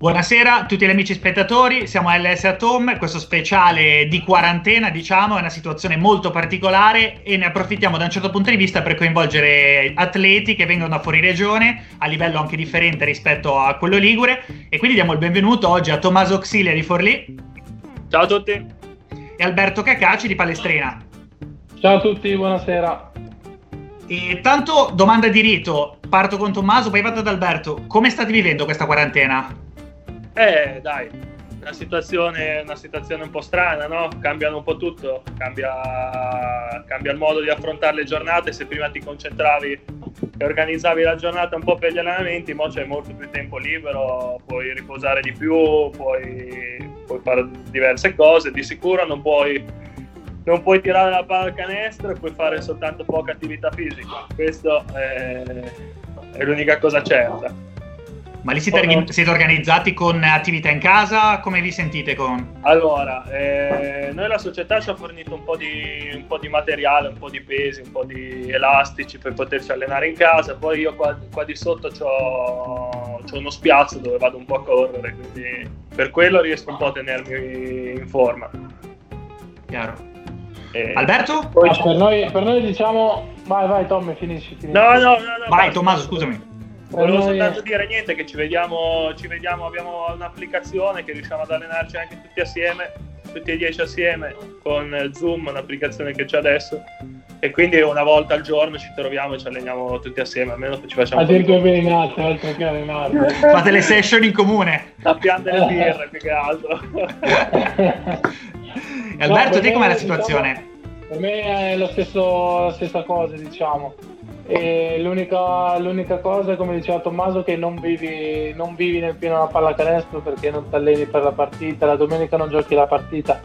Buonasera a tutti gli amici spettatori, siamo a LS Atom, questo speciale di quarantena diciamo è una situazione molto particolare e ne approfittiamo da un certo punto di vista per coinvolgere atleti che vengono da fuori regione a livello anche differente rispetto a quello ligure e quindi diamo il benvenuto oggi a Tommaso Auxilia di Forlì. Ciao a tutti. E Alberto Cacaci di Palestrina. Ciao a tutti, buonasera. E tanto domanda di rito, parto con Tommaso, poi vado ad Alberto. Come state vivendo questa quarantena? Eh, dai, una situazione, una situazione un po' strana, no? Cambiano un po' tutto, cambia, cambia il modo di affrontare le giornate. Se prima ti concentravi e organizzavi la giornata un po' per gli allenamenti, ora c'è molto più tempo libero, puoi riposare di più, puoi, puoi fare diverse cose. Di sicuro non puoi, non puoi tirare la palla al canestro e puoi fare soltanto poca attività fisica. Questo è, è l'unica cosa certa. Ma lì siete, oh, siete, organizzati con attività in casa? Come vi sentite con? Allora, eh, noi la società ci ha fornito un po, di, un po' di materiale, un po' di pesi, un po' di elastici per poterci allenare in casa. Poi io qua, qua di sotto ho uno spiazzo dove vado un po' a correre, quindi per quello riesco un po' a tenermi in forma. Chiaro. Eh, Alberto? Poi ah, per, noi, per, noi, diciamo... Vai, vai Tommy, finisci. finisci. No, no, no. no vai basta. Tommaso, scusami. Volevo soltanto dire niente che ci vediamo, ci vediamo, abbiamo un'applicazione che riusciamo ad allenarci anche tutti assieme, tutti e dieci assieme con Zoom, un'applicazione che c'è adesso. E quindi una volta al giorno ci troviamo e ci alleniamo tutti assieme, almeno ci facciamo. Addirittura allenate, altro che allenate. Fate le session in comune. Sappiamo delle birre più che altro. e Alberto, no, te com'è la situazione? Diciamo, per me è lo stesso, la stessa cosa, diciamo L'unica, l'unica, cosa, come diceva Tommaso, che non vivi, non vivi nel pieno della pallacanestro perché non ti alleni per la partita, la domenica non giochi la partita.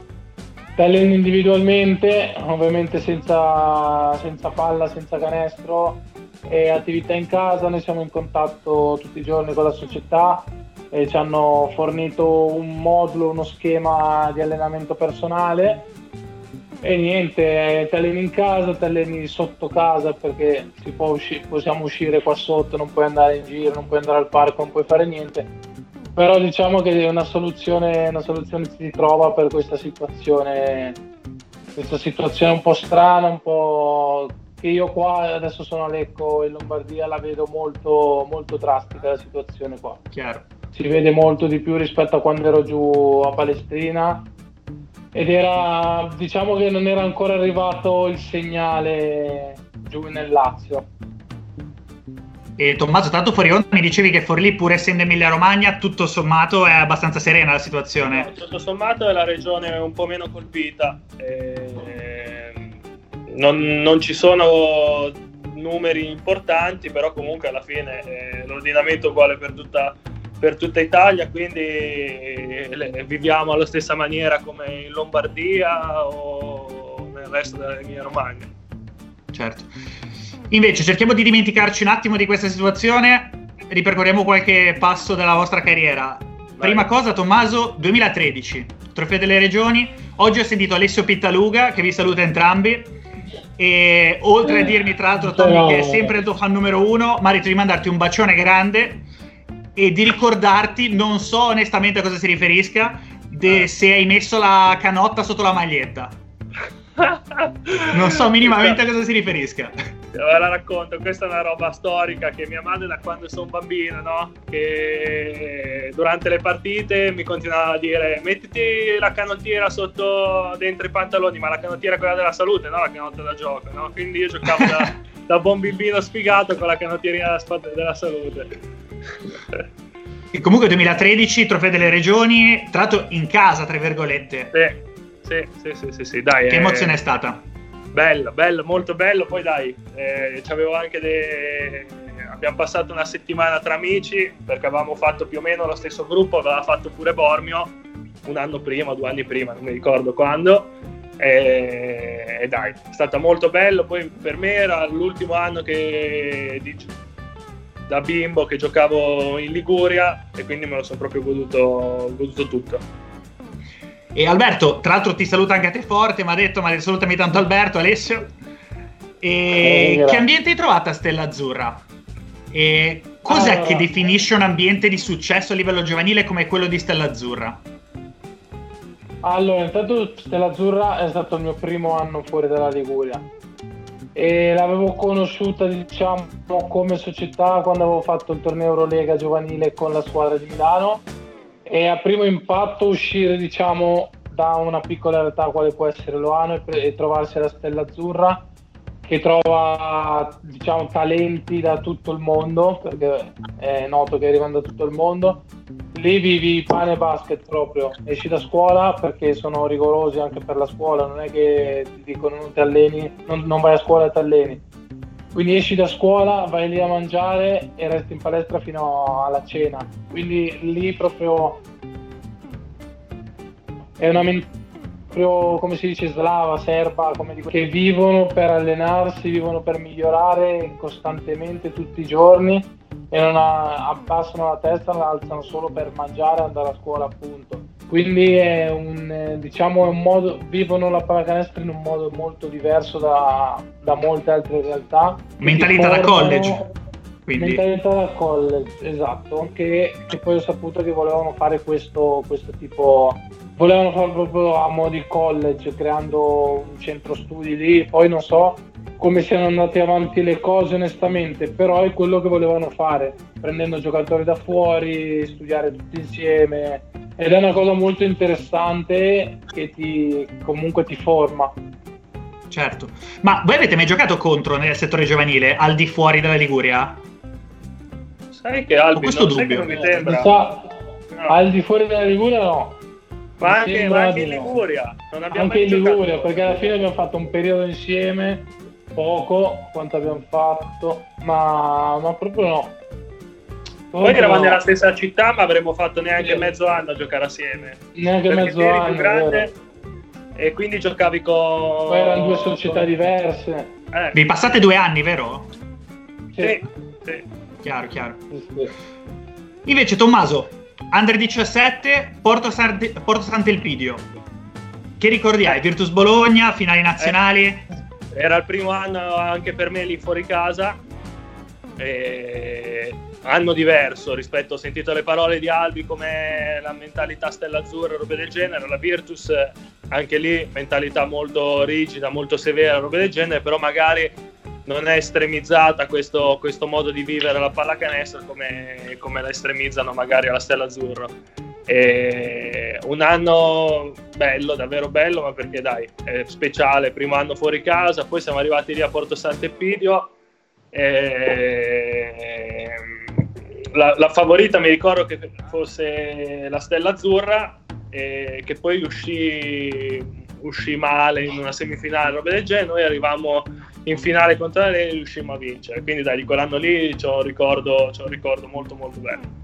Ti alleni individualmente, ovviamente senza, senza palla, senza canestro e attività in casa. Noi siamo in contatto tutti i giorni con la società e ci hanno fornito un modulo, uno schema di allenamento personale e niente, ti alleni in casa, ti alleni sotto casa perché usci- possiamo uscire qua sotto, non puoi andare in giro, non puoi andare al parco, non puoi fare niente. Però diciamo che una soluzione, una soluzione si trova per questa situazione, questa situazione un po' strana, un po' che io qua adesso sono a Lecco in Lombardia la vedo molto, molto drastica la situazione qua. Chiaro. Si vede molto di più rispetto a quando ero giù a Palestrina ed era diciamo che non era ancora arrivato il segnale giù nel Lazio. E Tommaso, tanto fuori onda mi dicevi che Forlì, pur essendo Emilia Romagna, tutto sommato è abbastanza serena la situazione. No, tutto sommato è la regione un po' meno colpita. Eh, non, non, ci sono numeri importanti, però comunque alla fine eh, l'ordinamento uguale per tutta per tutta Italia, quindi viviamo alla stessa maniera come in Lombardia o nel resto dell'Emilia Romagna. Certo. Invece cerchiamo di dimenticarci un attimo di questa situazione, ripercorriamo qualche passo della vostra carriera. Vai. Prima cosa, Tommaso, 2013, Trofeo delle Regioni. Oggi ho sentito Alessio Pittaluga, che vi saluta entrambi. E oltre a dirmi, tra l'altro, Tommy, che è sempre il tuo fan numero uno, merito di mandarti un bacione grande e di ricordarti, non so onestamente a cosa si riferisca, de, se hai messo la canotta sotto la maglietta. Non so minimamente a cosa si riferisca. Ve la racconto, questa è una roba storica che mia madre da quando sono bambino, no? Che durante le partite mi continuava a dire mettiti la canottiera sotto dentro i pantaloni, ma la canottiera è quella della salute, no? La canotta da gioco, no? Quindi io giocavo da, da buon bambino sfigato con la canottiera della salute. E comunque 2013, trofeo delle regioni, tra l'altro in casa, tra virgolette. Sì, sì, sì, sì, sì, dai. Che eh, emozione è stata? Bello, bello, molto bello. Poi dai, eh, dei... abbiamo passato una settimana tra amici perché avevamo fatto più o meno lo stesso gruppo, aveva fatto pure Bormio un anno prima, due anni prima, non mi ricordo quando. E, e dai, è stato molto bello. Poi per me era l'ultimo anno che da bimbo che giocavo in Liguria e quindi me lo sono proprio goduto, goduto tutto. E Alberto, tra l'altro ti saluta anche a te forte, mi ha detto, ma salutami tanto Alberto, Alessio. E eh, che ambiente hai trovato a Stella Azzurra? E Cos'è allora, che definisce un ambiente di successo a livello giovanile come quello di Stella Azzurra? Allora, intanto Stella Azzurra è stato il mio primo anno fuori dalla Liguria e l'avevo conosciuta diciamo come società quando avevo fatto il torneo Eurolega giovanile con la squadra di Milano e a primo impatto uscire diciamo da una piccola realtà quale può essere Loano e, pre- e trovarsi alla Stella Azzurra che trova diciamo, talenti da tutto il mondo, perché è noto che arrivano da tutto il mondo. Lì vivi pane e basket proprio, esci da scuola perché sono rigorosi anche per la scuola, non è che ti dicono non ti alleni, non, non vai a scuola e ti alleni. Quindi esci da scuola, vai lì a mangiare e resti in palestra fino alla cena. Quindi lì proprio è una mentalità proprio come si dice slava, serba, dico, che vivono per allenarsi, vivono per migliorare costantemente tutti i giorni e non abbassano la testa, la alzano solo per mangiare e andare a scuola appunto. Quindi è un, diciamo, un modo, vivono la pallacanestro in un modo molto diverso da, da molte altre realtà. Mentalità da college. Quindi... Mentalità da college, esatto, che, che, poi ho saputo che volevano fare questo, questo tipo volevano farlo proprio a mo' di college, creando un centro studi lì, poi non so come siano andate avanti le cose onestamente, però è quello che volevano fare, prendendo giocatori da fuori, studiare tutti insieme ed è una cosa molto interessante che ti, comunque ti forma. Certo, ma voi avete mai giocato contro nel settore giovanile al di fuori della Liguria? Sai che Albi, questo dubbio. mi sembra. Sa, no. Al di fuori della Liguria no, ma anche, ma anche in Liguria. anche in Liguria, perché alla fine abbiamo fatto un periodo insieme, poco quanto abbiamo fatto, ma, ma proprio no. Poi eravamo nella stessa città, ma avremmo fatto neanche sì. mezzo anno a giocare assieme. Neanche perché mezzo anno. Più grande, e quindi giocavi con. Poi erano due società diverse. Eh. Vi passate due anni, vero? Sì. sì. sì. Chiaro, chiaro. Sì, Invece, Tommaso, Under 17, Porto, Sante- Porto Sant'Elpidio. Che ricordi hai? Virtus Bologna, finali nazionali? Eh, era il primo anno anche per me lì fuori casa. E... Anno diverso rispetto, ho sentito le parole di Albi come la mentalità stella azzurra, robe del genere. La Virtus, anche lì, mentalità molto rigida, molto severa, robe del genere, però magari non è estremizzata questo, questo modo di vivere la pallacanestro come, come la estremizzano magari alla Stella Azzurra. E un anno bello, davvero bello, ma perché dai, è speciale, primo anno fuori casa, poi siamo arrivati lì a Porto Sant'Epidio. E... La, la, favorita mi ricordo che fosse la Stella Azzurra, e che poi uscì, uscì male in una semifinale, roba del genere. Noi arrivavamo in finale contro la Lei riuscimmo a vincere. Quindi dai, di quell'anno lì c'ho un ricordo, c'ho un ricordo molto molto bello.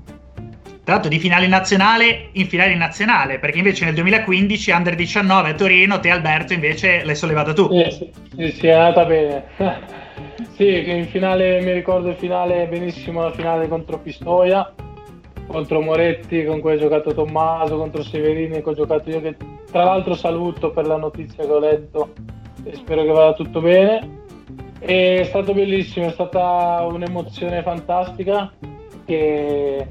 Tra l'altro di finale nazionale in finale nazionale, perché invece nel 2015 Under 19 a Torino, te Alberto invece l'hai sollevata tu. Sì, sì, sì è andata bene. Sì, in finale mi ricordo il finale benissimo, la finale contro Pistoia, contro Moretti con cui ha giocato Tommaso, contro Severini che ho giocato io, che tra l'altro saluto per la notizia che ho letto e spero che vada tutto bene. È stato bellissimo, è stata un'emozione fantastica. Che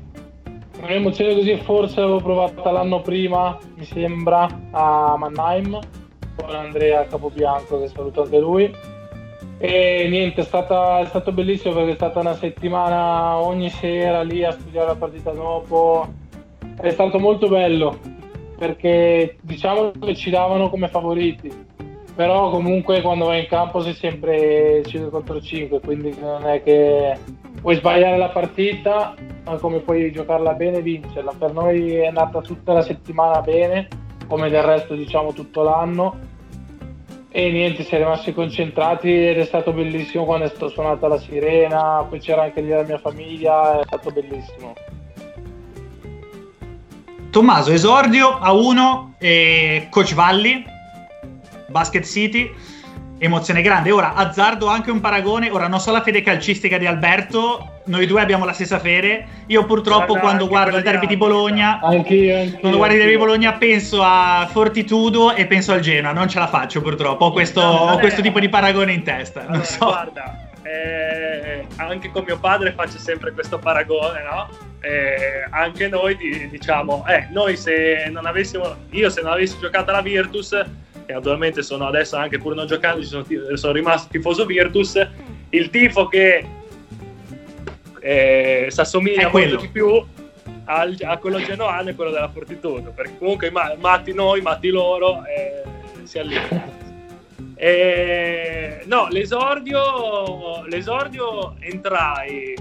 un'emozione così forse l'avevo provata l'anno prima, mi sembra, a Mannheim con Andrea Capobianco, che saluto anche lui. E niente, è, stata, è stato bellissimo perché è stata una settimana ogni sera lì a studiare la partita dopo. È stato molto bello perché diciamo che ci davano come favoriti però comunque quando vai in campo sei sempre 5 contro 5, quindi non è che puoi sbagliare la partita, ma come puoi giocarla bene e vincerla. Per noi è andata tutta la settimana bene, come del resto diciamo tutto l'anno. E niente, si è rimasti concentrati ed è stato bellissimo quando è suonata la sirena, poi c'era anche lì la mia famiglia, è stato bellissimo. Tommaso, esordio a 1 e Coach Valli, Basket City, emozione grande. Ora azzardo anche un paragone. Ora non so la fede calcistica di Alberto, noi due abbiamo la stessa fede. Io purtroppo Guarda, quando guardo il derby di Bologna, anch'io, anch'io, quando guardo il derby di Bologna penso a Fortitudo e penso al Genoa. Non ce la faccio purtroppo. Ho questo, ho questo tipo di paragone in testa. Allora, so. Guarda, eh, anche con mio padre faccio sempre questo paragone, no? Eh, anche noi diciamo, eh, noi se non avessimo, io se non avessi giocato alla Virtus, e naturalmente sono adesso anche pur non giocando, sono, sono rimasto tifoso Virtus, il tifo che eh, si assomiglia molto di più al, a quello genoano e quello della Fortitudo, perché comunque matti noi, matti loro, eh, si allineano. Eh, no, l'esordio, l'esordio entrai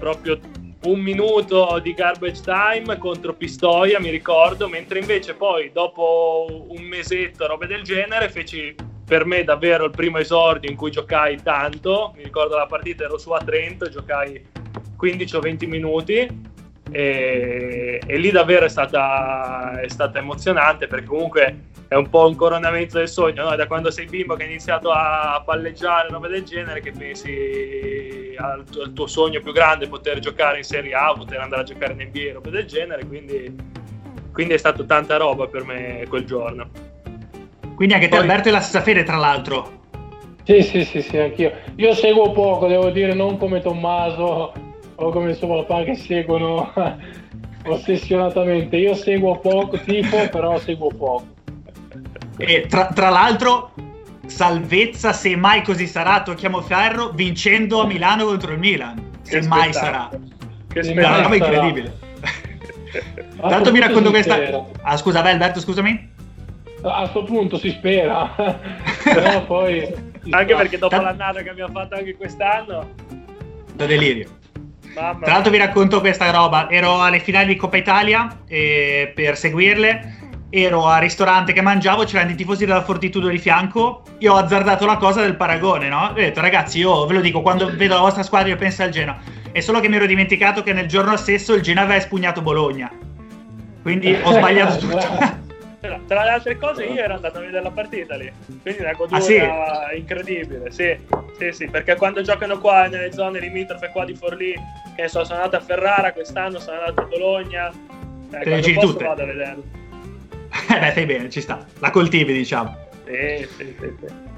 proprio un minuto di garbage time contro Pistoia, mi ricordo, mentre invece poi dopo un mesetto, robe del genere, feci per me davvero il primo esordio in cui giocai tanto, mi ricordo la partita ero su a Trento, giocai 15 o 20 minuti e, e lì davvero è stata, è stata emozionante perché comunque è un po' un coronamento del sogno, no? da quando sei bimbo che hai iniziato a palleggiare, roba del genere, che pensi al tuo, al tuo, sogno più grande, poter giocare in Serie A, poter andare a giocare in NBA, roba del genere, quindi, quindi è stato tanta roba per me quel giorno. Quindi anche te Poi... Alberto è la stessa fede tra l'altro? Sì, sì, sì, sì, anch'io. Io seguo poco, devo dire, non come Tommaso o come suo papà che seguono ossessionatamente. Io seguo poco, tipo, però seguo poco. E tra, tra l'altro, salvezza, se mai così sarà, tocchiamo ferro, vincendo a Milano contro il Milan. Se che mai sarà. Che è una roba incredibile. Tanto mi racconto questa... Ah, scusa, vai Alberto, scusami. A questo punto si spera. poi... Anche perché dopo Tant... l'annata che abbiamo fatto anche quest'anno... Da delirio. Mamma Tra l'altro vi racconto questa roba, ero alle finali di Coppa Italia eh, per seguirle, ero al ristorante che mangiavo, c'erano i tifosi della Fortitudo di fianco, io ho azzardato la cosa del paragone, no? Ho detto ragazzi io ve lo dico, quando vedo la vostra squadra io penso al Genoa, è solo che mi ero dimenticato che nel giorno stesso il Genoa aveva espugnato Bologna, quindi ho sbagliato tutto. Tra le altre cose io ero andato a vedere la partita lì, quindi una godura ah, sì? incredibile, sì, sì, sì, perché quando giocano qua nelle zone limitrofe qua di Forlì, che so, sono andato a Ferrara quest'anno, sono andato a Bologna, eh, quando posso tutte. vado a vederlo. Eh beh, stai bene, ci sta, la coltivi diciamo. Sì, sì, sì, sì.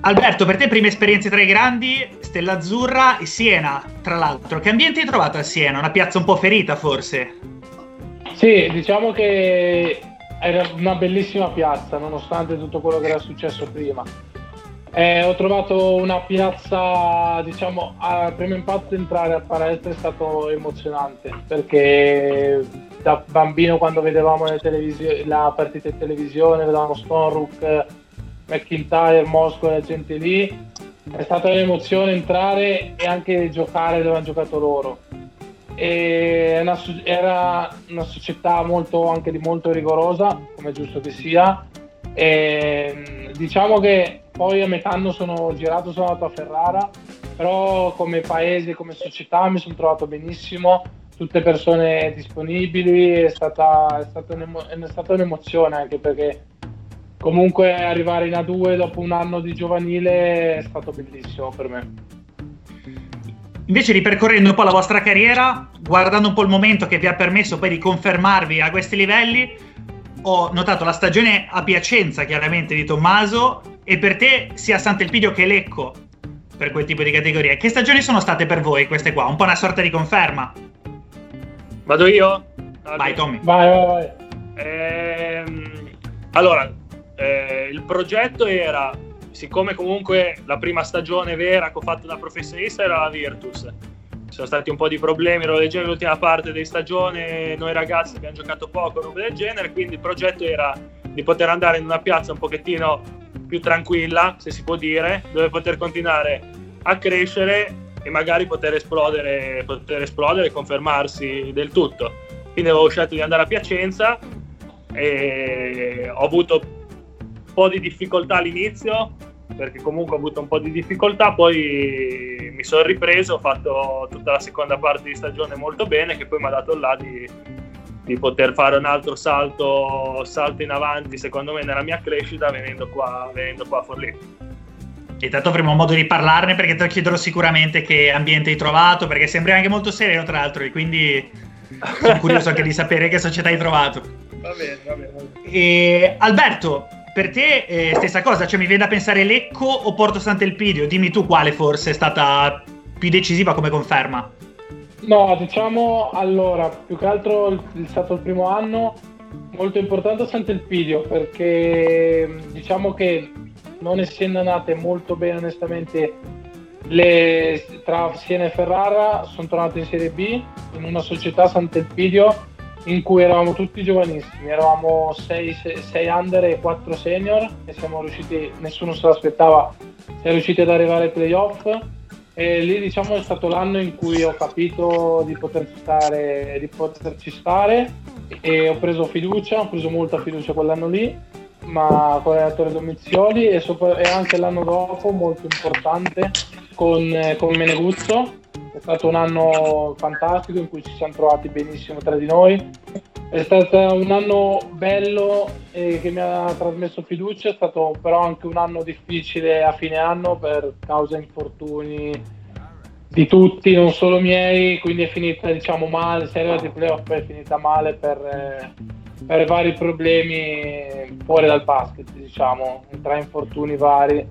Alberto, per te prime esperienze tra i grandi, Stella Azzurra e Siena, tra l'altro. Che ambiente hai trovato a Siena? Una piazza un po' ferita forse? Sì, diciamo che era una bellissima piazza, nonostante tutto quello che era successo prima. Eh, ho trovato una piazza, diciamo, al primo impatto entrare a palestra è stato emozionante perché da bambino quando vedevamo la partita in televisione, vedevamo Stonrook, McIntyre, Mosco e la gente lì, è stata un'emozione entrare e anche giocare dove hanno giocato loro una, era una società molto, anche di molto rigorosa, come è giusto che sia. E, diciamo che poi a metà anno sono girato, sono andato a Ferrara, però come paese, come società mi sono trovato benissimo, tutte persone disponibili, è stata, è stata, è stata un'emozione anche perché comunque arrivare in A2 dopo un anno di giovanile è stato bellissimo per me. Invece ripercorrendo un po' la vostra carriera, guardando un po' il momento che vi ha permesso poi di confermarvi a questi livelli, ho notato la stagione a Piacenza chiaramente di Tommaso e per te sia Sant'Elpidio che Lecco per quel tipo di categorie. Che stagioni sono state per voi queste qua? Un po' una sorta di conferma. Vado io? Allora. Vai Tommy. Vai, vai, vai. Ehm, allora, eh, il progetto era siccome comunque la prima stagione vera che ho fatto da professionista era la Virtus, ci sono stati un po' di problemi, lo leggevo l'ultima parte di stagione, noi ragazzi abbiamo giocato poco, roba del genere, quindi il progetto era di poter andare in una piazza un pochettino più tranquilla, se si può dire, dove poter continuare a crescere e magari poter esplodere, poter esplodere e confermarsi del tutto. Quindi avevo scelto di andare a Piacenza e ho avuto po' di difficoltà all'inizio perché comunque ho avuto un po' di difficoltà, poi mi sono ripreso, ho fatto tutta la seconda parte di stagione molto bene che poi mi ha dato là di, di poter fare un altro salto, salto, in avanti secondo me nella mia crescita venendo qua, venendo qua a Forlì. E tanto avremo modo di parlarne perché te lo chiederò sicuramente che ambiente hai trovato, perché sembri anche molto sereno tra l'altro e quindi sono curioso anche di sapere che società hai trovato. Va bene, va bene. Va bene. E Alberto, per te eh, stessa cosa, cioè mi viene da pensare Lecco o Porto Sant'Elpidio, dimmi tu quale forse è stata più decisiva come conferma. No, diciamo allora, più che altro è stato il primo anno molto importante Sant'Elpidio perché diciamo che non essendo andate molto bene onestamente le, tra Siena e Ferrara sono tornate in Serie B in una società Sant'Elpidio in cui eravamo tutti giovanissimi, eravamo 6, under e 4 senior e siamo riusciti, nessuno se l'aspettava, siamo riusciti ad arrivare ai playoff. E lì diciamo è stato l'anno in cui ho capito di poterci stare, di poterci stare. E ho preso fiducia, ho preso molta fiducia quell'anno lì ma con l'allenatore Domizioli e, sopra, e, anche l'anno dopo molto importante con, con Meneguzzo è stato un anno fantastico in cui ci siamo trovati benissimo tra di noi. È stato un anno bello e che mi ha trasmesso fiducia, è stato però anche un anno difficile a fine anno per causa infortuni di tutti, non solo miei, quindi è finita diciamo male, si è arrivati ai playoff è finita male per, per vari problemi fuori dal basket, diciamo, tra infortuni vari.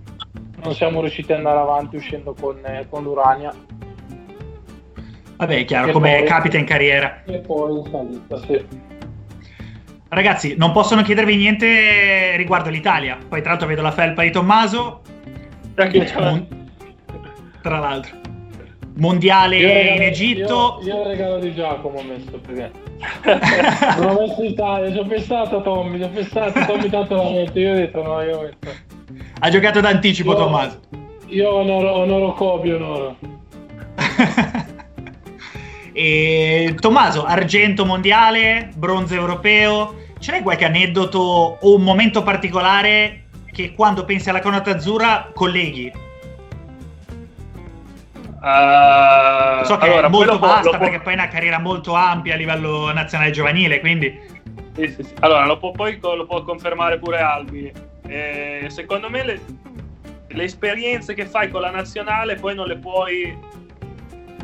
Non siamo riusciti ad andare avanti uscendo con, con l'Urania Vabbè, è chiaro, come capita in carriera. E poi in salita, sì. Ragazzi, non possono chiedervi niente riguardo l'Italia. Poi, tra l'altro, vedo la felpa di Tommaso. Mon- tra l'altro, mondiale regalo, in Egitto. Io, io il regalo di Giacomo ho messo perché non ho messo Italia. Ci ho pensato, Tommy. Ci ho pensato, Tommy tanto la metto. Io ho detto, no, io ho messo. Ha giocato d'anticipo, io, Tommaso. Io onoro, onoro Kobe, onoro. E Tommaso, argento mondiale, bronzo europeo, ce l'hai qualche aneddoto o un momento particolare che quando pensi alla conata azzurra colleghi? Uh, so che allora, è molto vasta può, perché poi è una carriera molto ampia a livello nazionale giovanile, quindi... Sì, sì, sì. Allora, lo può, poi lo può confermare pure Albi. Eh, secondo me le, le esperienze che fai con la nazionale poi non le puoi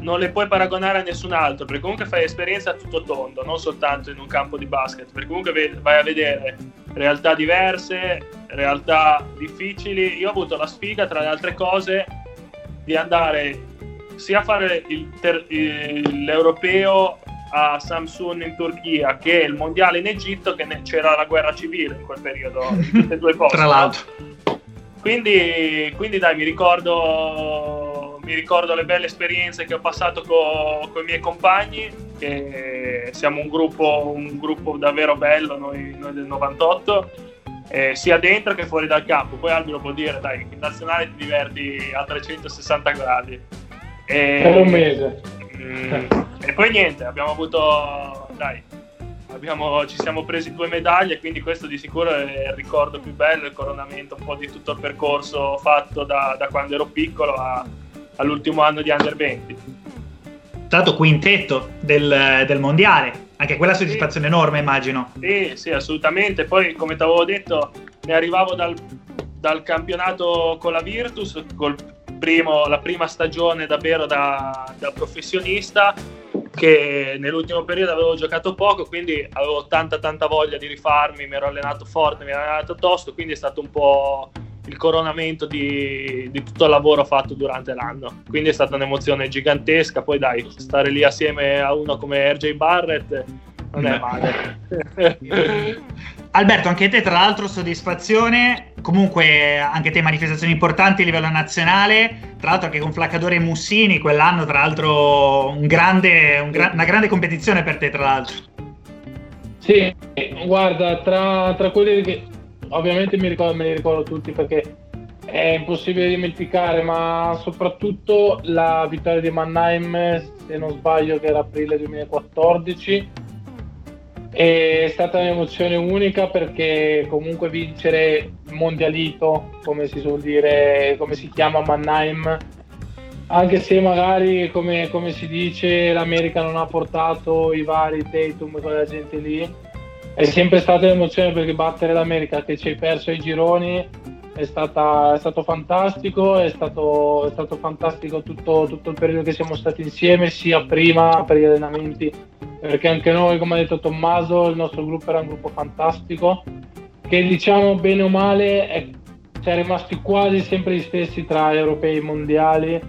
non le puoi paragonare a nessun altro, perché comunque fai esperienza a tutto tondo, non soltanto in un campo di basket, perché comunque vai a vedere realtà diverse, realtà difficili. Io ho avuto la sfiga, tra le altre cose, di andare sia a fare il ter- l'europeo a Samsung in Turchia che il mondiale in Egitto, che ne- c'era la guerra civile in quel periodo, in due posti. tra l'altro. Quindi, quindi dai, mi ricordo mi ricordo le belle esperienze che ho passato con, i miei compagni, che siamo un gruppo, un gruppo davvero bello, noi, noi del 98, eh, sia dentro che fuori dal campo. Poi Albi lo può dire, dai, in nazionale ti diverti a 360 gradi. E, per un mese. Mm, e poi niente, abbiamo avuto, dai, abbiamo, ci siamo presi due medaglie, quindi questo di sicuro è il ricordo più bello, il coronamento un po' di tutto il percorso fatto da, da quando ero piccolo a, all'ultimo anno di Under 20. Tra l'altro quintetto del, del mondiale, anche quella soddisfazione sì. enorme immagino. Sì, sì, assolutamente. Poi come ti avevo detto, ne arrivavo dal, dal campionato con la Virtus, col primo, la prima stagione davvero da, da professionista che nell'ultimo periodo avevo giocato poco, quindi avevo tanta tanta voglia di rifarmi, mi ero allenato forte, mi ero allenato tosto, quindi è stato un po' il coronamento di, di, tutto il lavoro fatto durante l'anno. Quindi è stata un'emozione gigantesca. Poi dai, stare lì assieme a uno come RJ Barrett non è male. Alberto, anche te tra l'altro soddisfazione, comunque anche te manifestazioni importanti a livello nazionale, tra l'altro anche con Flaccadore e Mussini quell'anno, tra l'altro un grande, un gra- una grande competizione per te tra l'altro. Sì, guarda, tra, tra quelli che ovviamente mi ricordo, me li ricordo tutti perché è impossibile dimenticare, ma soprattutto la vittoria di Mannheim, se non sbaglio, che era aprile 2014. È stata un'emozione unica perché comunque vincere il mondialito, come si suol dire, come si chiama Mannheim, anche se magari come, come si dice l'America non ha portato i vari Tatum e quella gente lì, è sempre stata un'emozione perché battere l'America che ci hai perso ai gironi è, stata, è stato fantastico, è stato, è stato fantastico tutto, tutto, il periodo che siamo stati insieme, sia prima per gli allenamenti, perché anche noi, come ha detto Tommaso, il nostro gruppo era un gruppo fantastico che diciamo bene o male è, cioè, rimasti quasi sempre gli stessi tra europei e mondiali,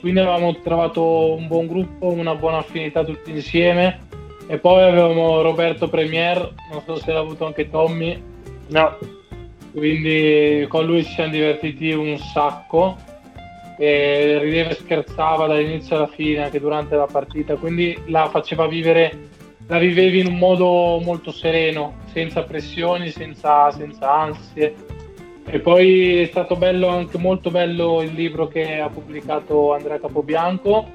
quindi avevamo trovato un buon gruppo, una buona affinità tutti insieme e poi avevamo Roberto Premier, non so se l'ha avuto anche Tommy. No. Quindi con lui ci siamo divertiti un sacco e rideva e scherzava dall'inizio alla fine anche durante la partita, quindi la faceva vivere, la vivevi in un modo molto sereno, senza pressioni, senza, senza ansie. E poi è stato bello, anche molto bello il libro che ha pubblicato Andrea Capobianco,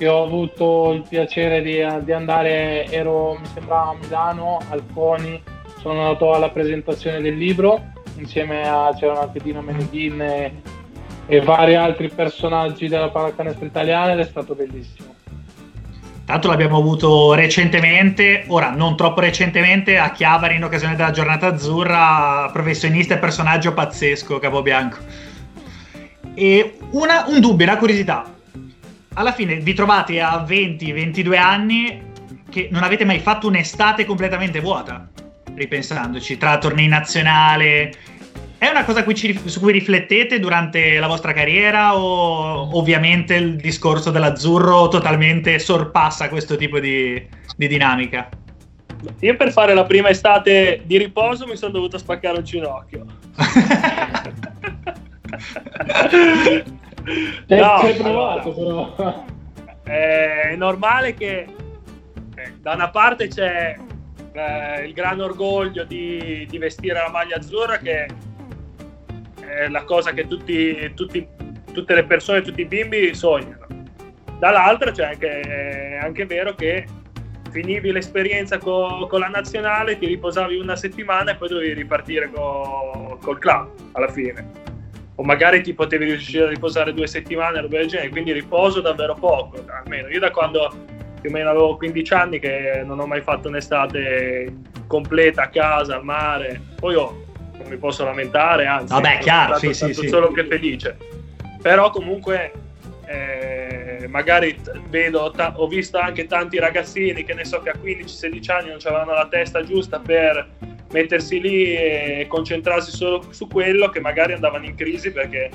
che ho avuto il piacere di, di andare, ero mi sembra a Milano, al CONI, sono andato alla presentazione del libro, insieme a c'erano anche Dino Meneghin e, e vari altri personaggi della pallacanestro italiana ed è stato bellissimo. Tanto l'abbiamo avuto recentemente, ora non troppo recentemente, a Chiavari in occasione della giornata azzurra, professionista e personaggio pazzesco, Capobianco. E una, un dubbio, una curiosità alla fine vi trovate a 20-22 anni che non avete mai fatto un'estate completamente vuota, ripensandoci, tra tornei nazionali. È una cosa cui ci, su cui riflettete durante la vostra carriera o ovviamente il discorso dell'azzurro totalmente sorpassa questo tipo di, di dinamica? Io per fare la prima estate di riposo mi sono dovuto spaccare un ginocchio. no, hai provato però. È normale che eh, da una parte c'è eh, il gran orgoglio di, di, vestire la maglia azzurra che è la cosa che tutti, tutti, tutte le persone, tutti i bimbi sognano. Dall'altra c'è anche, è anche vero che finivi l'esperienza co, con la nazionale, ti riposavi una settimana e poi dovevi ripartire co, col club alla fine o magari ti potevi riuscire a riposare due settimane, roba del genere, quindi riposo davvero poco, almeno. Io da quando più o meno avevo 15 anni che non ho mai fatto un'estate completa a casa, al mare, poi io non mi posso lamentare, anzi, Vabbè, chiaro, sì, sì, sì. solo che felice, però comunque eh, magari vedo, ta- ho visto anche tanti ragazzini che ne so che a 15-16 anni non avevano la testa giusta per mettersi lì e concentrarsi solo su quello che magari andavano in crisi perché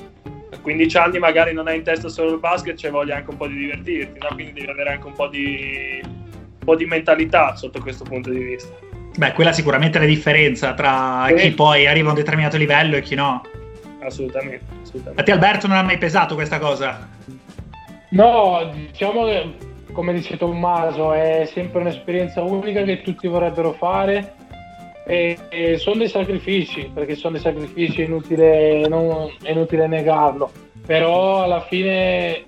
a 15 anni magari non hai in testa solo il basket, c'è voglia anche un po' di divertirti, no? quindi devi avere anche un po' di, un po' di mentalità sotto questo punto di vista. Beh, quella sicuramente è la differenza tra sì. chi poi arriva a un determinato livello e chi no. Assolutamente, assolutamente. A te Alberto non ha mai pesato questa cosa? No, diciamo che come dice Tommaso è sempre un'esperienza unica che tutti vorrebbero fare e, e sono dei sacrifici, perché sono dei sacrifici, è inutile, non, è inutile negarlo, però alla fine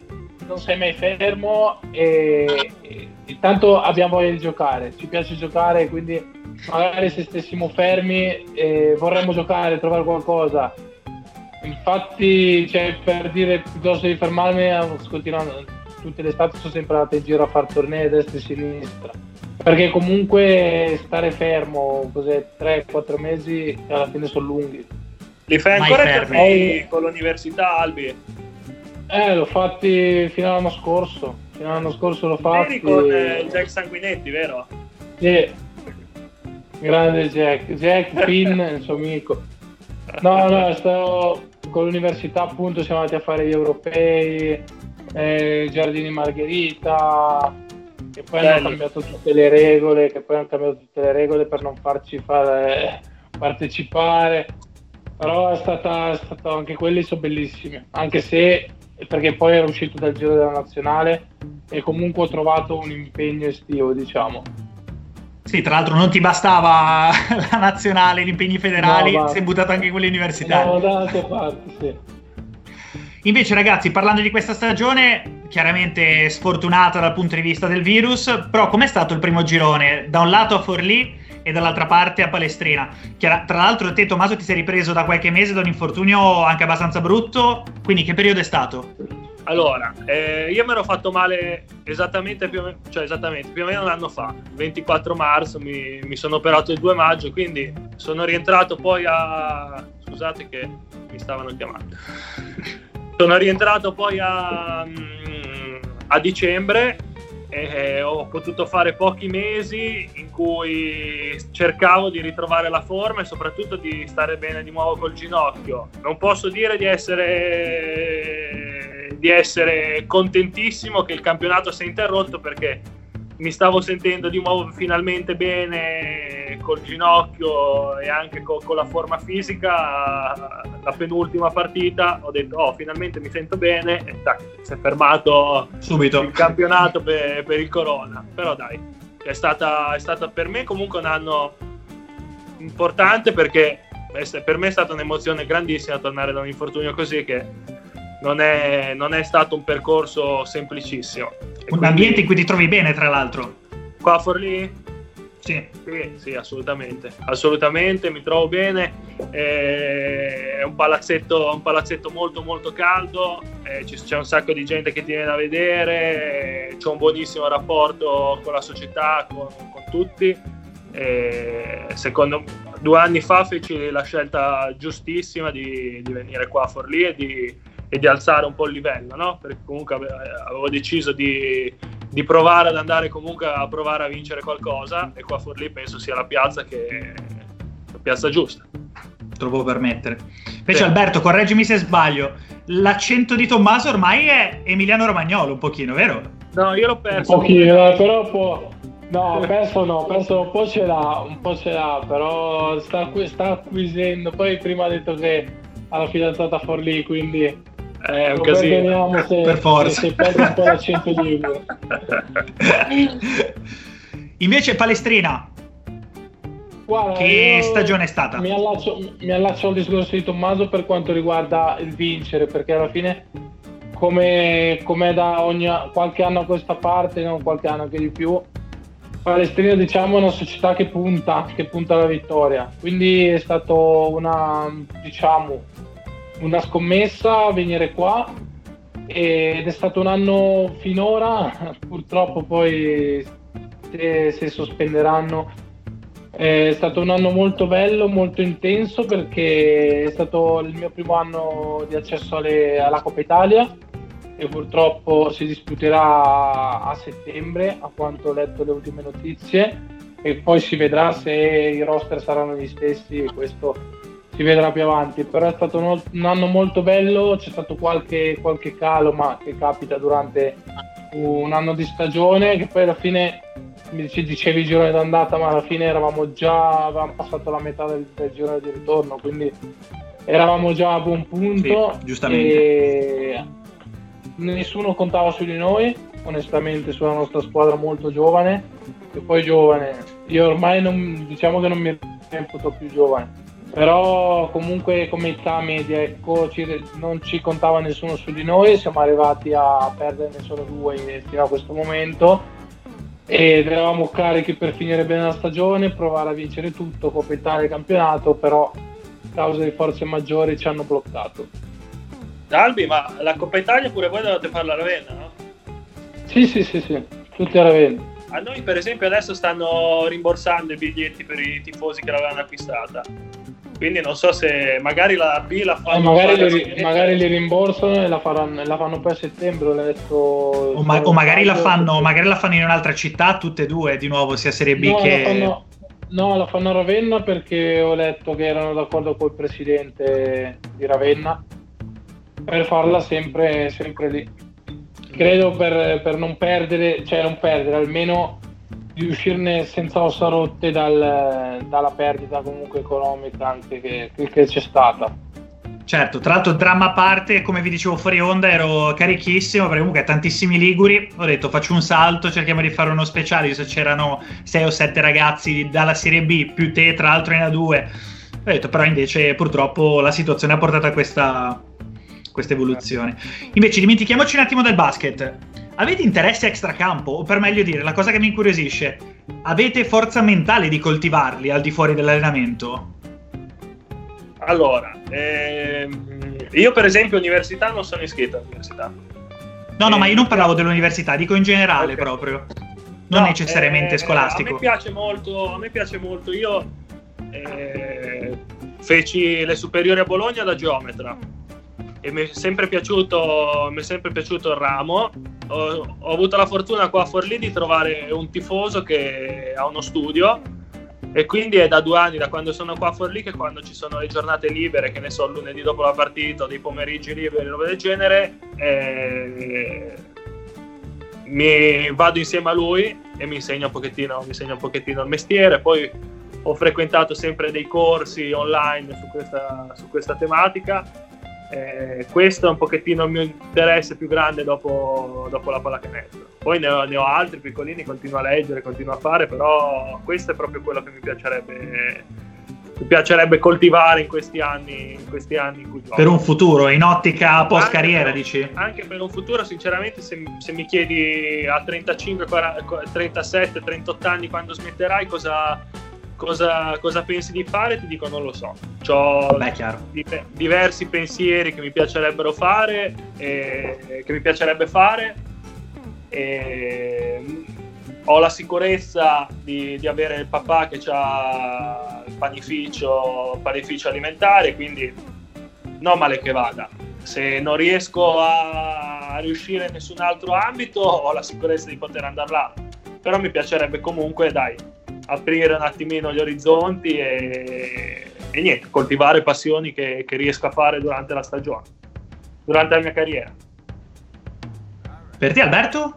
non sei mai fermo e, e, intanto abbiamo voglia di giocare, ci piace giocare, quindi magari se stessimo fermi eh, vorremmo giocare, trovare qualcosa. Infatti, cioè, per dire piuttosto di fermarmi, continuando, tutte le estate sono sempre andate in giro a fare tornei destra e sinistra perché comunque stare fermo cos'è 3-4 mesi alla fine sono lunghi. Li fai ancora fermi. con l'università Albi? eh l'ho fatti fino all'anno scorso. Fino all'anno scorso l'ho fatti con eh, Jack Sanguinetti vero? sì. Grande Jack. Jack Finn il suo amico. No no stavo con l'università appunto siamo andati a fare gli europei eh, Giardini Margherita che poi Bello. hanno cambiato tutte le regole, che poi hanno cambiato tutte le regole per non farci fare, partecipare. Però è stata, è stata anche quelli sono bellissimi, anche se perché poi ero uscito dal giro della nazionale e comunque ho trovato un impegno estivo, diciamo. Sì, tra l'altro non ti bastava la nazionale, gli impegni federali, no, sei buttato anche quelli universitari. No, da altre parti, sì. Invece, ragazzi, parlando di questa stagione, chiaramente sfortunata dal punto di vista del virus, però com'è stato il primo girone? Da un lato a Forlì e dall'altra parte a Palestrina. Chiara, tra l'altro, te, Tommaso, ti sei ripreso da qualche mese da un infortunio anche abbastanza brutto, quindi che periodo è stato? Allora, eh, io mi ero fatto male esattamente più, o meno, cioè esattamente più o meno un anno fa, 24 marzo, mi, mi sono operato il 2 maggio, quindi sono rientrato poi a... scusate che mi stavano chiamando. Sono rientrato poi a, mm, a dicembre eh, ho potuto fare pochi mesi in cui cercavo di ritrovare la forma e soprattutto di stare bene di nuovo col ginocchio. Non posso dire di essere, di essere contentissimo che il campionato sia interrotto perché mi stavo sentendo di nuovo finalmente bene col ginocchio e anche con, con la forma fisica. La penultima partita ho detto, oh, finalmente mi sento bene e tac, si è fermato subito il campionato per, per il Corona. Però dai, è stata, è stata per me comunque un anno importante perché per me è stata un'emozione grandissima tornare da un infortunio così che non è, non è stato un percorso semplicissimo. Un ambiente in cui ti trovi bene, tra l'altro. Qua a Forlì? Sì. sì. Sì, assolutamente. Assolutamente, mi trovo bene. È un palazzetto, un palazzetto molto molto caldo, c'è un sacco di gente che ti viene a vedere, c'è un buonissimo rapporto con la società, con, con tutti. E secondo due anni fa feci la scelta giustissima di, di venire qua a Forlì e di, e di alzare un po' il livello, no? Perché comunque avevo deciso di, di, provare ad andare comunque a provare a vincere qualcosa e qua Forlì penso sia la piazza che la piazza giusta. Te lo può permettere. Invece sì. Alberto, correggimi se sbaglio, l'accento di Tommaso ormai è Emiliano Romagnolo un pochino, vero? No, io l'ho perso. Un pochino, però può... No, perso no, perso un po' ce l'ha, un po' ce l'ha, però sta, sta acquisendo. Poi prima ha detto che ha la fidanzata Forlì, quindi è un casino. Se, per forza. Se, se perde un po' l'accento di Invece Palestrina. Guarda, che stagione è stata? Mi allaccio, mi allaccio al discorso di Tommaso per quanto riguarda il vincere, perché alla fine come, come da ogni, qualche anno a questa parte, non qualche anno anche di più, Palestrina diciamo è una società che punta, che punta alla vittoria. Quindi è stato una, diciamo, una scommessa venire qua ed è stato un anno finora, purtroppo poi se, se sospenderanno è stato un anno molto bello, molto intenso perché è stato il mio primo anno di accesso alle, alla Coppa Italia e purtroppo si disputerà a settembre, a quanto ho letto le ultime notizie, e poi si vedrà se i roster saranno gli stessi. Questo si vedrà più avanti, però è stato un, un anno molto bello, c'è stato qualche, qualche, calo, ma che capita durante un anno di stagione, che poi alla fine mi dicevi il girone d'andata, ma alla fine eravamo già, avevamo passato la metà del, del girone di ritorno, quindi eravamo già a buon punto. Sì, giustamente. nessuno contava su di noi, onestamente sulla nostra squadra molto giovane, e poi giovane, io ormai non, diciamo che non mi reputo più giovane però comunque come età media ecco, ci, non ci contava nessuno su di noi, siamo arrivati a perderne solo due fino a questo momento ed eravamo carichi per finire bene la stagione, provare a vincere tutto, Coppa Italia campionato, però a causa di forze maggiori ci hanno bloccato. Albi, ma la Coppa Italia pure voi dovete farla a Ravenna, no? Sì, sì, sì, sì, tutti a Ravenna. A noi per esempio adesso stanno rimborsando i biglietti per i tifosi che l'avevano acquistata quindi non so se magari la B la fanno. Eh, magari, li, magari li rimborsano e la, faranno, la fanno poi a settembre. Ho letto, o, ma, o magari, la fanno, magari, la fanno, in un'altra città, tutte e due di nuovo, sia Serie B no, che. La fanno, no, la fanno a Ravenna perché ho letto che erano d'accordo col presidente di Ravenna per farla sempre, sempre lì. Credo per, per non perdere, cioè non perdere, almeno di uscirne senza ossa rotte dal, dalla perdita comunque economica anche che, che c'è stata. Certo, tra l'altro dramma a parte, come vi dicevo fuori onda, ero carichissimo perché comunque tantissimi liguri, ho detto faccio un salto, cerchiamo di fare uno speciale, se c'erano 6 o 7 ragazzi dalla Serie B, più te tra l'altro in A2, ho detto però invece purtroppo la situazione ha portato a questa, questa evoluzione. Invece dimentichiamoci un attimo del basket. Avete interesse extracampo? O per meglio dire, la cosa che mi incuriosisce, avete forza mentale di coltivarli al di fuori dell'allenamento? Allora, ehm, io per esempio università non sono iscritto all'università. No, no, ma io non parlavo dell'università, dico in generale okay. proprio. Non no, necessariamente eh, scolastico. A me piace molto, a me piace molto. Io eh, feci le superiori a Bologna da geometra e mi è sempre piaciuto, mi è sempre piaciuto il ramo ho, ho, avuto la fortuna qua a Forlì di trovare un tifoso che ha uno studio e quindi è da due anni, da quando sono qua a Forlì, che quando ci sono le giornate libere, che ne so, lunedì dopo la partita dei pomeriggi liberi, roba del genere, eh, mi vado insieme a lui e mi insegna un pochettino, mi insegna un pochettino il mestiere. Poi ho frequentato sempre dei corsi online su questa, su questa tematica. Eh, questo è un pochettino il mio interesse più grande dopo, dopo la pallacanestro. Poi ne ho, ne ho, altri piccolini, continuo a leggere, continuo a fare, però questo è proprio quello che mi piacerebbe, mi piacerebbe coltivare in questi anni in, questi anni in. Per un futuro, in ottica post carriera, dici? Anche per un futuro, sinceramente, se, se mi chiedi a 35, 40, 37, 38 anni quando smetterai cosa cosa, cosa, pensi di fare, ti dico non lo so. Ho diversi pensieri che mi piacerebbero fare, e, che mi piacerebbe fare. E, ho la sicurezza di, di, avere il papà che ha il panificio, panificio alimentare, quindi non male che vada. Se non riesco a riuscire in nessun altro ambito, ho la sicurezza di poter andare là. Però mi piacerebbe comunque, dai, aprire un attimino gli orizzonti e, e niente, coltivare passioni che, che, riesco a fare durante la stagione, durante la mia carriera. Per te Alberto?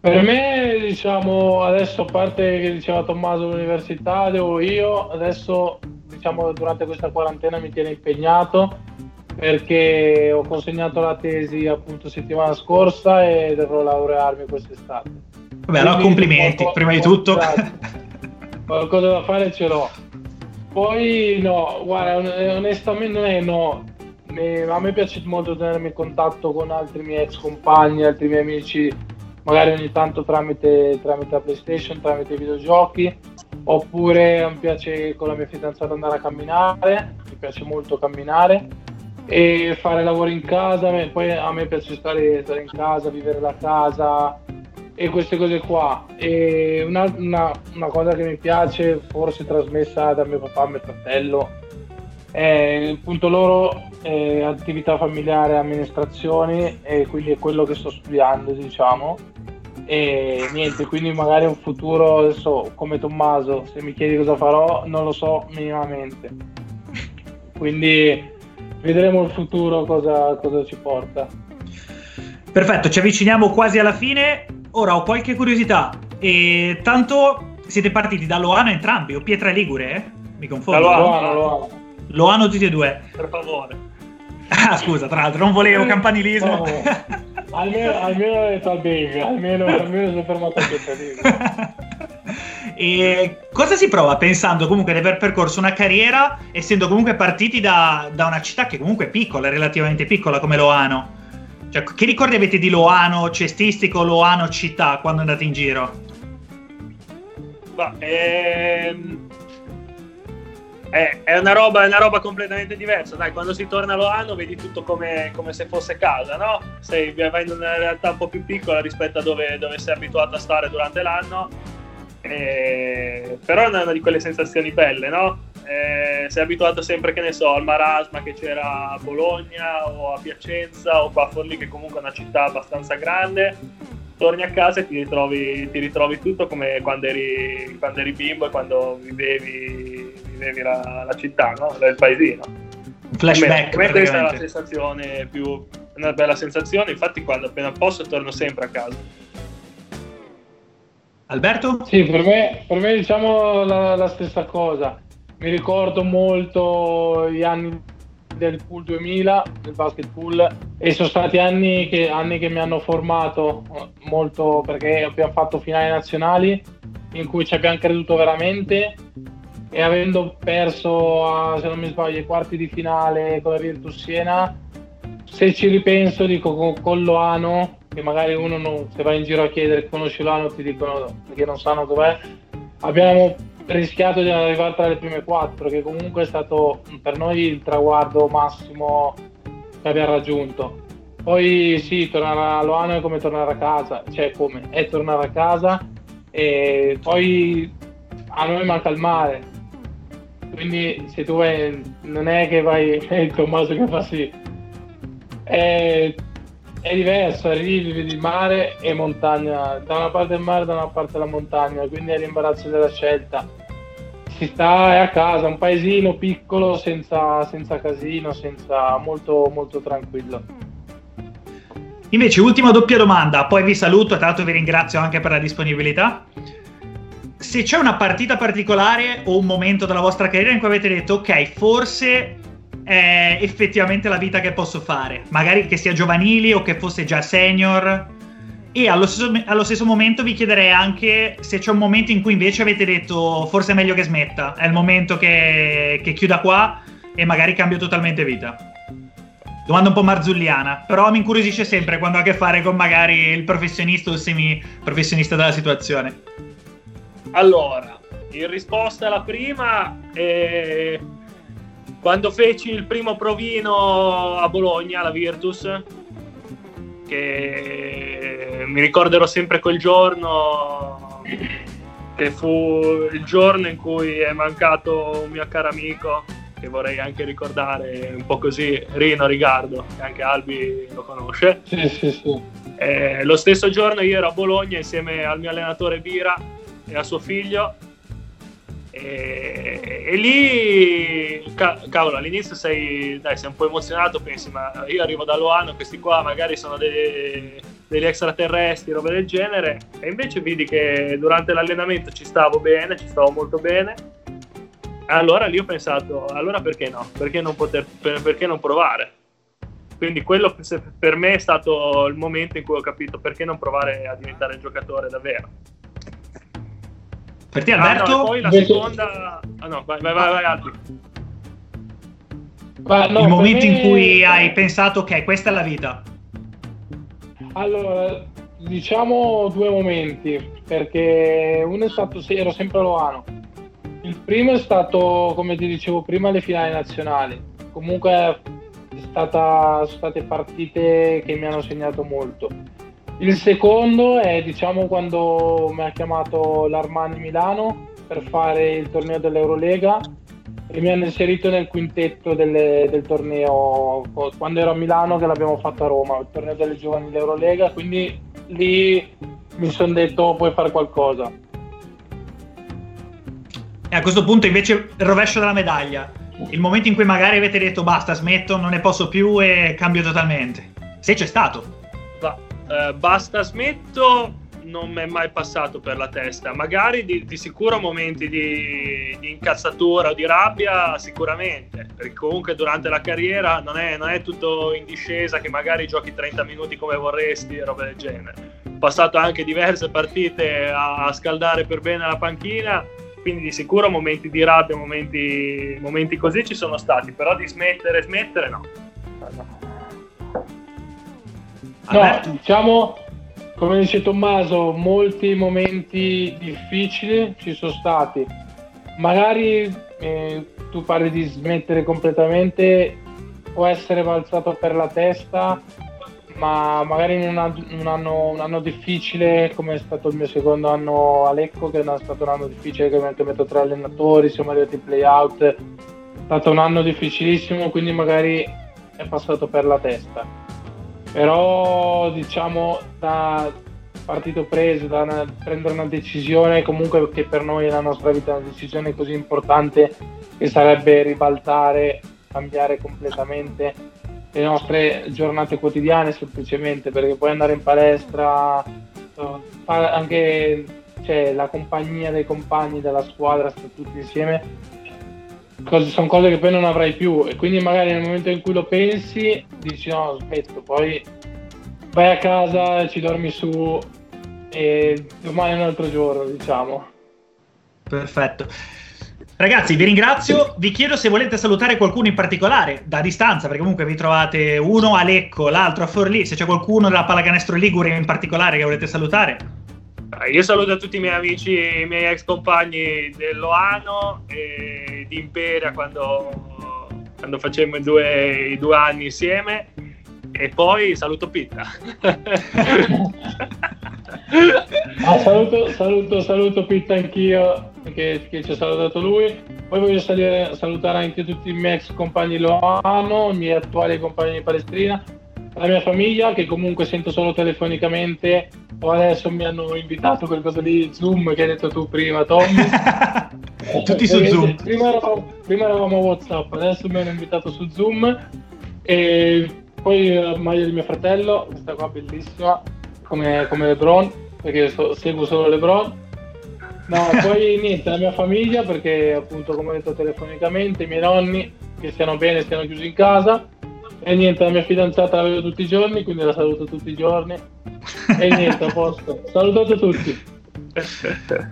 Per me, diciamo, adesso a parte che diceva Tommaso l'università, devo io, adesso diciamo durante questa quarantena mi tiene impegnato perché ho consegnato la tesi appunto settimana scorsa e dovrò laurearmi quest'estate Vabbè, allora complimenti, prima di tutto. Qualcosa da fare ce l'ho. Poi no, guarda, onestamente non è no. A me piace molto tenermi in contatto con altri miei ex compagni, altri miei amici, magari ogni tanto tramite, tramite la PlayStation, tramite i videogiochi. Oppure mi piace con la mia fidanzata andare a camminare, mi piace molto camminare e fare lavoro in casa. Poi a me piace stare, stare in casa, vivere la casa, e queste cose qua. E una, una, una, cosa che mi piace, forse trasmessa da mio papà e mio fratello, è appunto loro è attività familiare, amministrazioni e quindi è quello che sto studiando, diciamo. E niente, quindi magari un futuro adesso come Tommaso, se mi chiedi cosa farò, non lo so minimamente. Quindi vedremo il futuro cosa, cosa ci porta. Perfetto, ci avviciniamo quasi alla fine. Ora ho qualche curiosità. E tanto siete partiti da Loano entrambi, o Pietra Ligure? Eh? Mi confondo. Da Loano, Loano. Loano tutti e due. Per favore. Ah, scusa, tra l'altro, non volevo campanilismo. No. almeno, almeno ho detto al Big, almeno, almeno sono fermato a Pietra Ligure. E cosa si prova pensando comunque di aver percorso una carriera, essendo comunque partiti da, da una città che comunque è piccola, relativamente piccola come Loano? Cioè, che ricordi avete di Loano cestistico, Loano città quando andate in giro? Ma, ehm, è, è, una roba, è, una roba, completamente diversa. Dai, quando si torna a Loano vedi tutto come, come se fosse casa, no? Sei, vai in una realtà un po' più piccola rispetto a dove, dove sei abituato a stare durante l'anno. Eh, però è una di quelle sensazioni belle, no? Eh, sei abituato sempre, che ne so, al marasma che c'era a Bologna o a Piacenza o qua a Forlì che comunque è una città abbastanza grande, torni a casa e ti ritrovi, ti ritrovi tutto come quando eri, quando eri bimbo e quando vivevi, vivevi la, la, città, no? il paesino. Flashback. Per me questa è la sensazione più, una bella sensazione, infatti quando appena posso torno sempre a casa. Alberto? Sì, per me, per me diciamo la, la stessa cosa mi ricordo molto gli anni del pool 2000, del basket pool, e sono stati anni che, anni che mi hanno formato molto perché abbiamo fatto finali nazionali in cui ci abbiamo creduto veramente e avendo perso, se non mi sbaglio, i quarti di finale con la Virtus Siena, se ci ripenso dico con, con Loano, che magari uno non, se va in giro a chiedere conosci Loano ti dicono perché non sanno dov'è, abbiamo rischiato di arrivare tra le prime quattro, che comunque è stato per noi il traguardo massimo che abbiamo raggiunto. Poi sì, tornare a Loano è come tornare a casa, cioè come è tornare a casa e poi a noi manca il mare. Quindi se tu vai, non è che vai, è il Tommaso che fa sì. È, è diverso, arrivi, vedi mare e montagna, da una parte il mare, da una parte la montagna, quindi è l'imbarazzo della scelta. Si sta a casa, un paesino piccolo, senza, senza casino, senza, molto, molto tranquillo. Invece, ultima doppia domanda, poi vi saluto e tra l'altro vi ringrazio anche per la disponibilità. Se c'è una partita particolare o un momento della vostra carriera in cui avete detto, ok, forse è effettivamente la vita che posso fare, magari che sia giovanili o che fosse già senior. E allo stesso, allo stesso, momento vi chiederei anche se c'è un momento in cui invece avete detto forse è meglio che smetta, è il momento che, che chiuda qua e magari cambio totalmente vita. Domanda un po' marzulliana, però mi incuriosisce sempre quando ha a che fare con magari il professionista o il semi-professionista della situazione. Allora, in risposta alla prima, eh, quando feci il primo provino a Bologna, la Virtus, che mi ricorderò sempre quel giorno, che fu il giorno in cui è mancato un mio caro amico, che vorrei anche ricordare un po' così, Rino Rigardo, che anche Albi lo conosce. Sì, sì, sì. Eh, lo stesso giorno io ero a Bologna insieme al mio allenatore Vira e a suo figlio e, e lì, ca- cavolo, all'inizio sei, dai, sei un po' emozionato, pensi, ma io arrivo da Loano, questi qua magari sono dei, degli extraterrestri, robe del genere, e invece vidi che durante l'allenamento ci stavo bene, ci stavo molto bene. Allora lì ho pensato, allora perché no? Perché non, poter, per, perché non provare? Quindi quello per me è stato il momento in cui ho capito perché non provare a diventare giocatore davvero. Per te Alberto? Ah, no, poi la seconda... Ah no, vai, vai, vai, vai Albi. no, il momento me... in cui hai pensato, ok, questa è la vita. Allora, diciamo due momenti, perché uno è stato, ero sempre a Loano. Il primo è stato, come ti dicevo prima, le finali nazionali. Comunque è stata, sono state partite che mi hanno segnato molto il secondo è diciamo quando mi ha chiamato l'Armani Milano per fare il torneo dell'Eurolega e mi hanno inserito nel quintetto delle, del torneo quando ero a Milano che l'abbiamo fatto a Roma, il torneo delle giovani dell'Eurolega, quindi lì mi sono detto puoi fare qualcosa. E a questo punto invece il rovescio della medaglia, il momento in cui magari avete detto basta, smetto, non ne posso più e cambio totalmente. Se c'è stato. Eh, basta smetto non mi è mai passato per la testa. Magari di, di sicuro momenti di, di, incazzatura o di rabbia, sicuramente, perché comunque durante la carriera non è, non è, tutto in discesa che magari giochi 30 minuti come vorresti e robe del genere. Ho passato anche diverse partite a, a scaldare per bene la panchina, quindi di sicuro momenti di rabbia, momenti, momenti così ci sono stati, però di smettere, smettere no. No, diciamo, come dice Tommaso, molti momenti difficili ci sono stati. Magari eh, tu parli di smettere completamente, può essere balzato per la testa, ma magari in un, un, anno, un, anno, difficile come è stato il mio secondo anno a Lecco, che è stato un anno difficile, che mi hanno cambiato tre allenatori, siamo arrivati in playout, è stato un anno difficilissimo, quindi magari è passato per la testa però diciamo da partito preso, da una, prendere una decisione comunque che per noi nella nostra vita è una decisione così importante che sarebbe ribaltare, cambiare completamente le nostre giornate quotidiane semplicemente perché puoi andare in palestra, anche cioè, la compagnia dei compagni della squadra, tutti insieme cose, sono cose che poi non avrai più e quindi magari nel momento in cui lo pensi dici no smetto poi vai a casa ci dormi su e domani è un altro giorno diciamo perfetto Ragazzi, vi ringrazio. Vi chiedo se volete salutare qualcuno in particolare da distanza, perché comunque vi trovate uno a Lecco, l'altro a Forlì. Se c'è qualcuno della pallacanestro Ligure in particolare che volete salutare. Io saluto tutti i miei amici, i miei ex compagni dell'Oano e di Imperia quando, quando facemmo i due, i due anni insieme e poi saluto Pitta. ah, saluto, saluto, saluto Pitta anch'io che, che, ci ha salutato lui. Poi voglio salire, salutare anche tutti i miei ex compagni Loano, i miei attuali compagni di Palestrina alla mia famiglia che comunque sento solo telefonicamente o adesso mi hanno invitato quel cosa lì Zoom che hai detto tu prima Tommy tutti su Zoom. prima eravamo, prima eravamo Whatsapp adesso mi hanno invitato su Zoom e poi la maglia di mio fratello questa qua bellissima come, come Lebron perché so, seguo solo Lebron. No, poi niente, la mia famiglia perché appunto come ho detto telefonicamente, i miei nonni che stiano bene, stiano chiusi in casa e niente, la mia fidanzata la vedo tutti i giorni, quindi la saluto tutti i giorni e niente, a posto. Salutate tutti.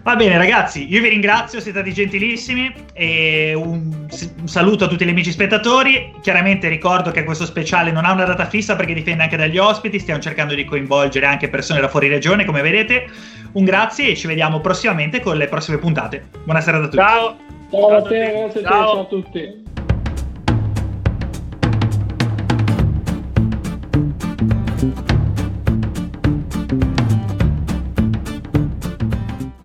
Va bene ragazzi, io vi ringrazio, siete stati gentilissimi e un, un, saluto a tutti gli amici spettatori. Chiaramente ricordo che questo speciale non ha una data fissa perché dipende anche dagli ospiti, stiamo cercando di coinvolgere anche persone da fuori regione come vedete. Un grazie e ci vediamo prossimamente con le prossime puntate. Buonasera a tutti. Ciao. Ciao a te, grazie ciao. a tutti.